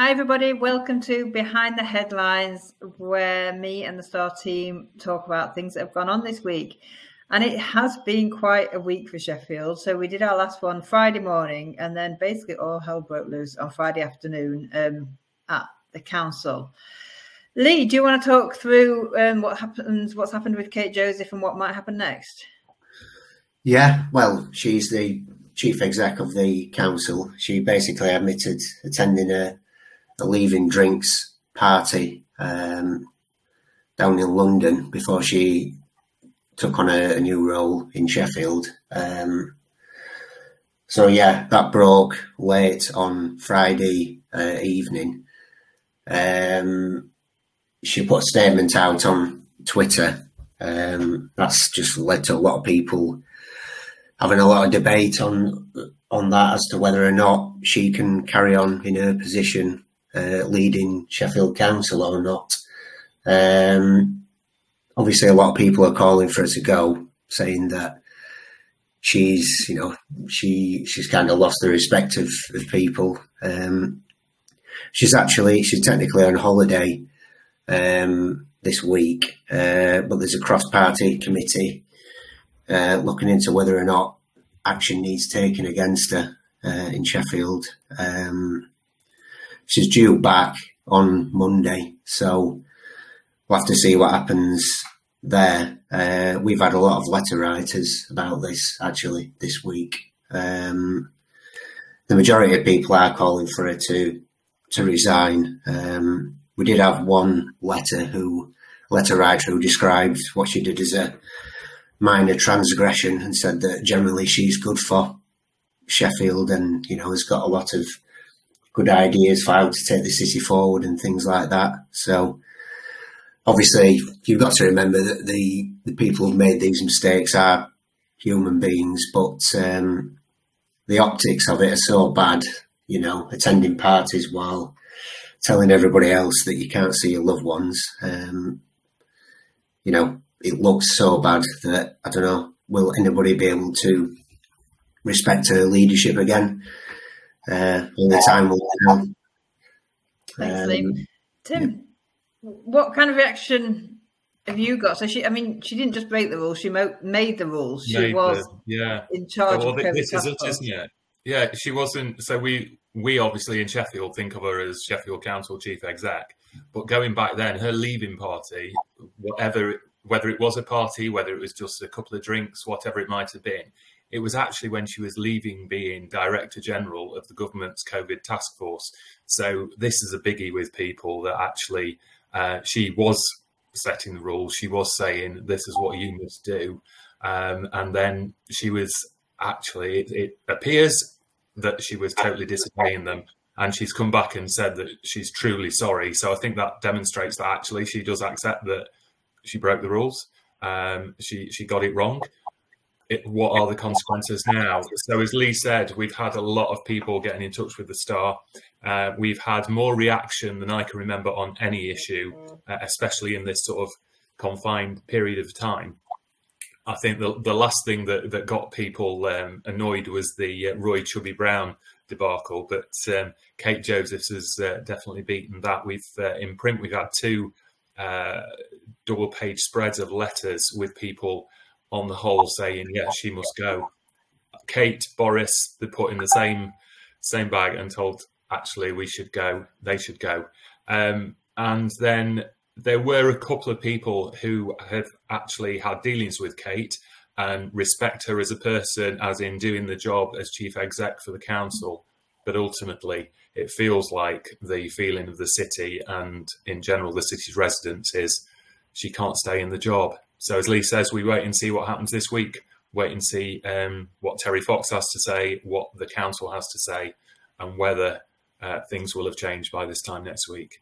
Hi, everybody. Welcome to Behind the Headlines, where me and the Star team talk about things that have gone on this week. And it has been quite a week for Sheffield. So we did our last one Friday morning, and then basically all hell broke loose on Friday afternoon um, at the council. Lee, do you want to talk through um, what happens, what's happened with Kate Josephs, and what might happen next? Yeah, well, she's the chief exec of the council. She basically admitted attending a a leaving drinks party um, down in London before she took on a, a new role in Sheffield. Um, so yeah, that broke late on Friday uh, evening. Um, she put a statement out on Twitter. Um, that's just led to a lot of people having a lot of debate on on that as to whether or not she can carry on in her position uh, leading Sheffield Council or not. Um, obviously, a lot of people are calling for her to go, saying that she's, you know, she she's kind of lost the respect of, of people. Um, she's actually she's technically on holiday um, this week, uh, but there's a cross-party committee uh, looking into whether or not action needs taken against her uh, in Sheffield. Um, she's due back on Monday, so we'll have to see what happens there. Uh, we've had a lot of letter writers about this actually this week. Um, the majority of people are calling for her to to resign. Um, we did have one letter who letter writer who described what she did as a minor transgression and said that generally she's good for Sheffield and you know has got a lot of good ideas for how to take the city forward and things like that. So obviously you've got to remember that the, the people who've made these mistakes are human beings, but um, the optics of it are so bad, you know, attending parties while telling everybody else that you can't see your loved ones. Um, you know, it looks so bad that I don't know, will anybody be able to respect her leadership again? Uh, all the time will tell. Um, Tim, yeah. what kind of reaction have you got? So she, I mean, she didn't just break the rules; she mo- made the rules. She made was, the, yeah, in charge. Well, of this is it, isn't it? Yeah, she wasn't. So we we obviously in Sheffield think of her as Sheffield Council chief exec, but going back then, her leaving party, whatever, whether it was a party, whether it was just a couple of drinks, whatever it might have been, it was actually when she was leaving being Director General of the government's COVID task force. So this is a biggie with people that actually uh, she was setting the rules. She was saying, this is what you must do. Um, and then she was actually, it, it appears that she was totally disobeying them. And she's come back and said that she's truly sorry. So I think that demonstrates that actually she does accept that she broke the rules. Um, she she got it wrong, it, what are the consequences now? So, as Lee said, we've had a lot of people getting in touch with the Star. Uh, we've had more reaction than I can remember on any issue, uh, especially in this sort of confined period of time. I think the, the last thing that, that got people um, annoyed was the uh, Roy Chubby Brown debacle, but um, Kate Josephs has uh, definitely beaten that. We've uh, in print we've had two uh, double page spreads of letters with people on the whole saying, yeah, she must go. Kate, Boris, they put in the same same bag and told actually we should go, they should go. Um, and then there were a couple of people who have actually had dealings with Kate and respect her as a person, as in doing the job as chief exec for the council. But ultimately, it feels like the feeling of the city and, in general, the city's residents is she can't stay in the job. So as Lee says, we wait and see what happens this week. Wait and see um, what Terry Fox has to say, what the council has to say, and whether uh, things will have changed by this time next week.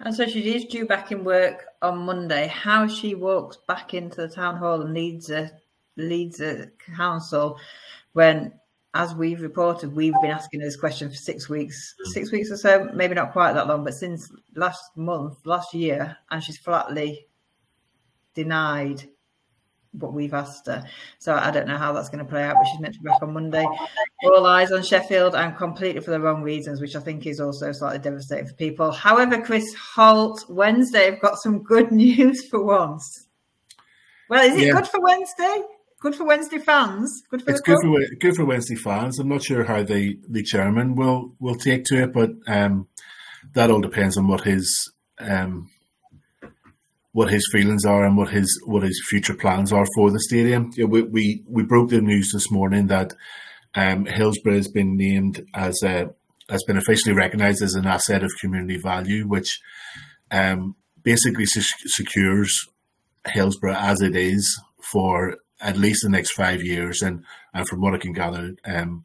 And so she is due back in work on Monday. How she walks back into the town hall and leads a leads a council when, as we've reported, we've been asking this question for six weeks, mm. six weeks or so, maybe not quite that long, but since last month, last year, and she's flatly denied what we've asked her. So I don't know how that's going to play out, but she's meant to be back on Monday. All eyes on Sheffield and completely for the wrong reasons, which I think is also slightly devastating for people. However, Chris Holt, Wednesday have got some good news for once. Well, is it yeah. good for Wednesday? Good for Wednesday fans. Good for it's good for good for Wednesday fans. I'm not sure how the the chairman will will take to it, but um, that all depends on what his um, what his feelings are and what his what his future plans are for the stadium. You know, we, we we broke the news this morning that um, Hillsborough has been named as a has been officially recognised as an asset of community value, which um, basically secures Hillsborough as it is for at least the next five years, and and from what I can gather, um,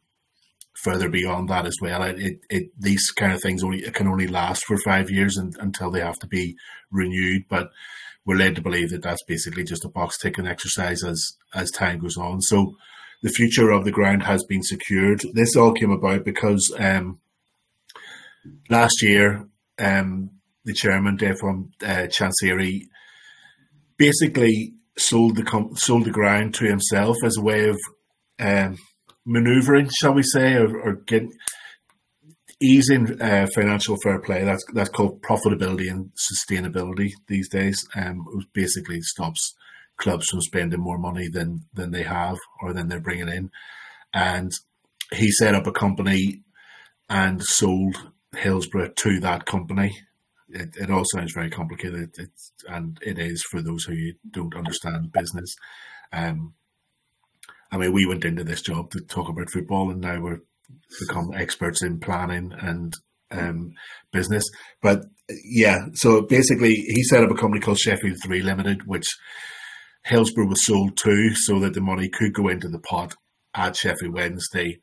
further beyond that as well. It, it, these kind of things only can only last for five years and, until they have to be renewed. But we're led to believe that that's basically just a box ticking exercise as as time goes on. So the future of the ground has been secured. This all came about because um, last year um, the chairman, Dejphon uh, Chansiri, basically sold the sold the ground to himself as a way of um, maneuvering, shall we say, or, or get easing uh, financial fair play. That's that's called profitability and sustainability these days. Um, it basically stops clubs from spending more money than than they have or than they're bringing in. And he set up a company and sold Hillsborough to that company. It, it all sounds very complicated, it's, and it is for those who don't understand business. Um, I mean, we went into this job to talk about football, and now we're become experts in planning and um, business. But yeah, so basically, he set up a company called Sheffield Three Limited, which Hillsborough was sold to, so that the money could go into the pot at Sheffield Wednesday,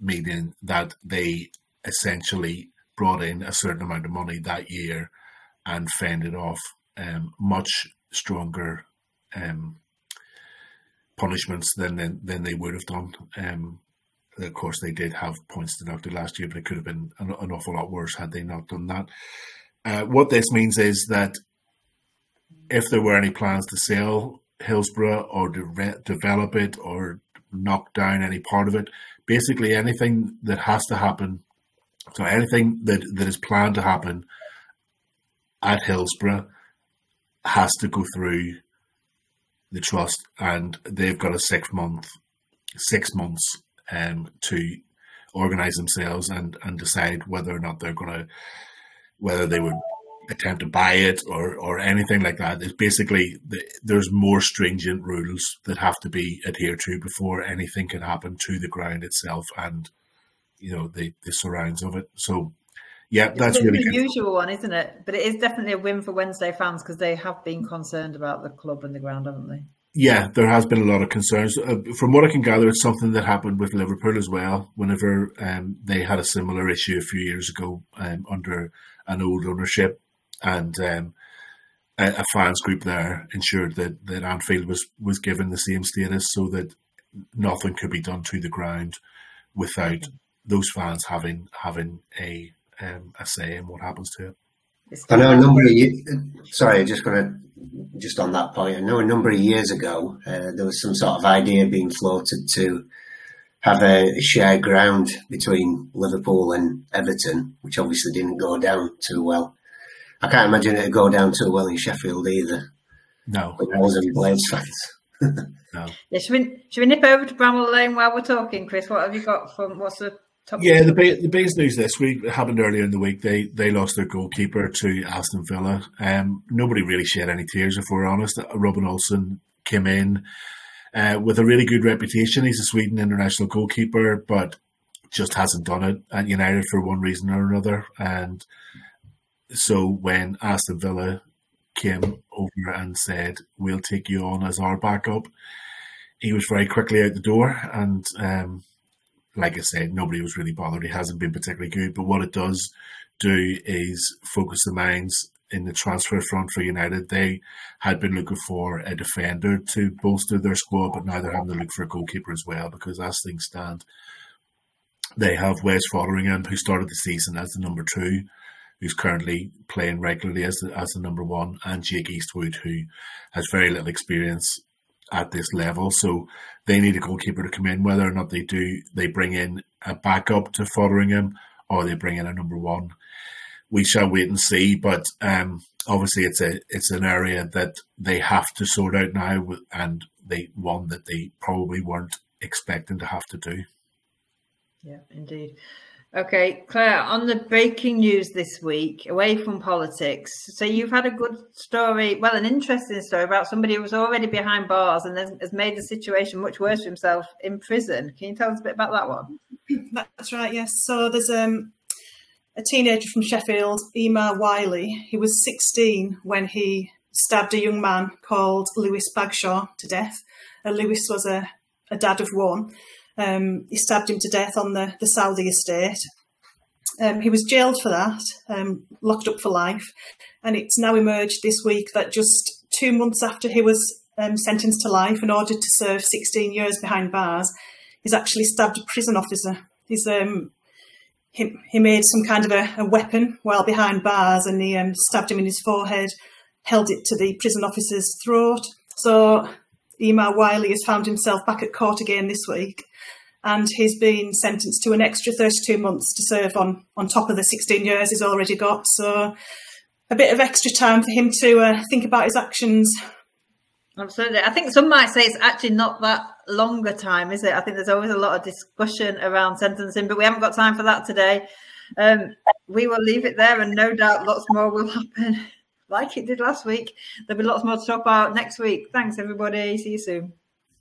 meaning that they essentially brought in a certain amount of money that year and fended off um, much stronger um, punishments than, than, than they would have done. Um, of course, they did have points deducted last year, but it could have been an, an awful lot worse had they not done that. Uh, what this means is that if there were any plans to sell Hillsborough or develop it or knock down any part of it, basically anything that has to happen, so anything that, that is planned to happen at Hillsborough has to go through the trust, and they've got a six month six months um, to organize themselves and and decide whether or not they're going to whether they would attempt to buy it or or anything like that. It's basically the, there's more stringent rules that have to be adhered to before anything can happen to the ground itself and you know the the surrounds of it. So yeah, that's it's really the usual one, isn't it? But it is definitely a win for Wednesday fans because they have been concerned about the club and the ground, haven't they? Yeah, there has been a lot of concerns. Uh, from what I can gather, it's something that happened with Liverpool as well. Whenever um, they had a similar issue a few years ago um, under an old ownership, and um, a, a, fans group there ensured that, that Anfield was was given the same status, so that nothing could be done to the ground without those fans having having a um, a say in what happens to it. I know a number of years. Sorry, I just going to just on that point. I know a number of years ago uh, there was some sort of idea being floated to have a shared ground between Liverpool and Everton, which obviously didn't go down too well. I can't imagine it'd go down too well in Sheffield either. No, with wasn't Blades fans. no. Yeah, should we should we nip over to Bramall Lane while we're talking, Chris? What have you got from what's the Top yeah, the the biggest news this week happened earlier in the week. They they lost their goalkeeper to Aston Villa. Um, nobody really shed any tears, if we're honest. Robin Olsen came in uh, with a really good reputation. He's a Sweden international goalkeeper, but just hasn't done it at United for one reason or another. And so when Aston Villa came over and said, "We'll take you on as our backup," he was very quickly out the door and. Um, like I said, nobody was really bothered. He hasn't been particularly good, but what it does do is focus the minds in the transfer front for United. They had been looking for a defender to bolster their squad, but now they're having to look for a goalkeeper as well because as things stand, they have Wes Foderingham, who started the season as the number two, who's currently playing regularly as the, as the number one, and Jake Eastwood, who has very little experience at this level. So they need a goalkeeper to come in. Whether or not they do, they bring in a backup to Foderingham or they bring in a number one. We shall wait and see. But um, obviously, it's a it's an area that they have to sort out now, and they one that they probably weren't expecting to have to do. Yeah, indeed. Okay, Claire, on the breaking news this week, away from politics. So you've had a good story, well, an interesting story about somebody who was already behind bars and has made the situation much worse for himself in prison. Can you tell us a bit about that one? That's right, yes. So there's um, a teenager from Sheffield, Emma Wiley. He was 16 when he stabbed a young man called Lewis Bagshaw to death. Uh, Lewis was a, a dad of one. Um, he stabbed him to death on the, the Southey estate. Um, he was jailed for that, um, locked up for life. And it's now emerged this week that just two months after he was um, sentenced to life and ordered to serve 16 years behind bars, he's actually stabbed a prison officer. He's um, he, he made some kind of a, a weapon while behind bars and he um, stabbed him in his forehead, held it to the prison officer's throat. So Emma Wiley has found himself back at court again this week and he's been sentenced to an extra 32 months to serve on, on top of the 16 years he's already got. So a bit of extra time for him to uh, think about his actions. Absolutely. I think some might say it's actually not that longer time, is it? I think there's always a lot of discussion around sentencing, but we haven't got time for that today. Um, we will leave it there, and no doubt lots more will happen like it did last week. There'll be lots more to talk about next week. Thanks, everybody. See you soon.